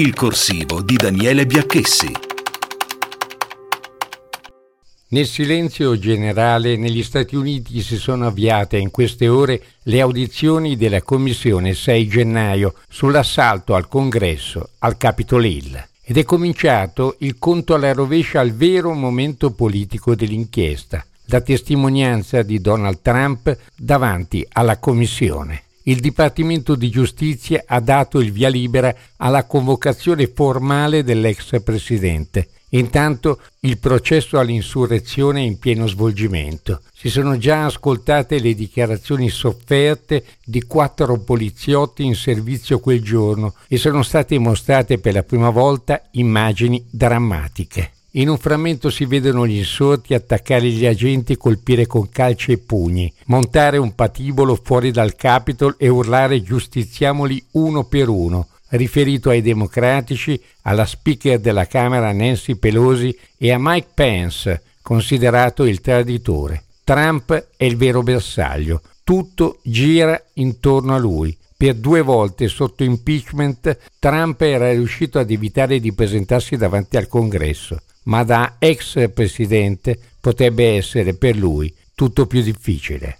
Il corsivo di Daniele Biacchessi. Nel silenzio generale negli Stati Uniti si sono avviate in queste ore le audizioni della Commissione 6 gennaio sull'assalto al Congresso al Capitol Hill ed è cominciato il conto alla rovescia al vero momento politico dell'inchiesta, la testimonianza di Donald Trump davanti alla Commissione il Dipartimento di Giustizia ha dato il via libera alla convocazione formale dell'ex presidente. Intanto il processo all'insurrezione è in pieno svolgimento. Si sono già ascoltate le dichiarazioni sofferte di quattro poliziotti in servizio quel giorno e sono state mostrate per la prima volta immagini drammatiche. In un frammento si vedono gli insorti attaccare gli agenti, colpire con calci e pugni, montare un patibolo fuori dal Capitol e urlare giustiziamoli uno per uno, riferito ai democratici, alla speaker della Camera Nancy Pelosi e a Mike Pence, considerato il traditore. Trump è il vero bersaglio, tutto gira intorno a lui. Per due volte sotto impeachment Trump era riuscito ad evitare di presentarsi davanti al Congresso ma da ex presidente potrebbe essere per lui tutto più difficile.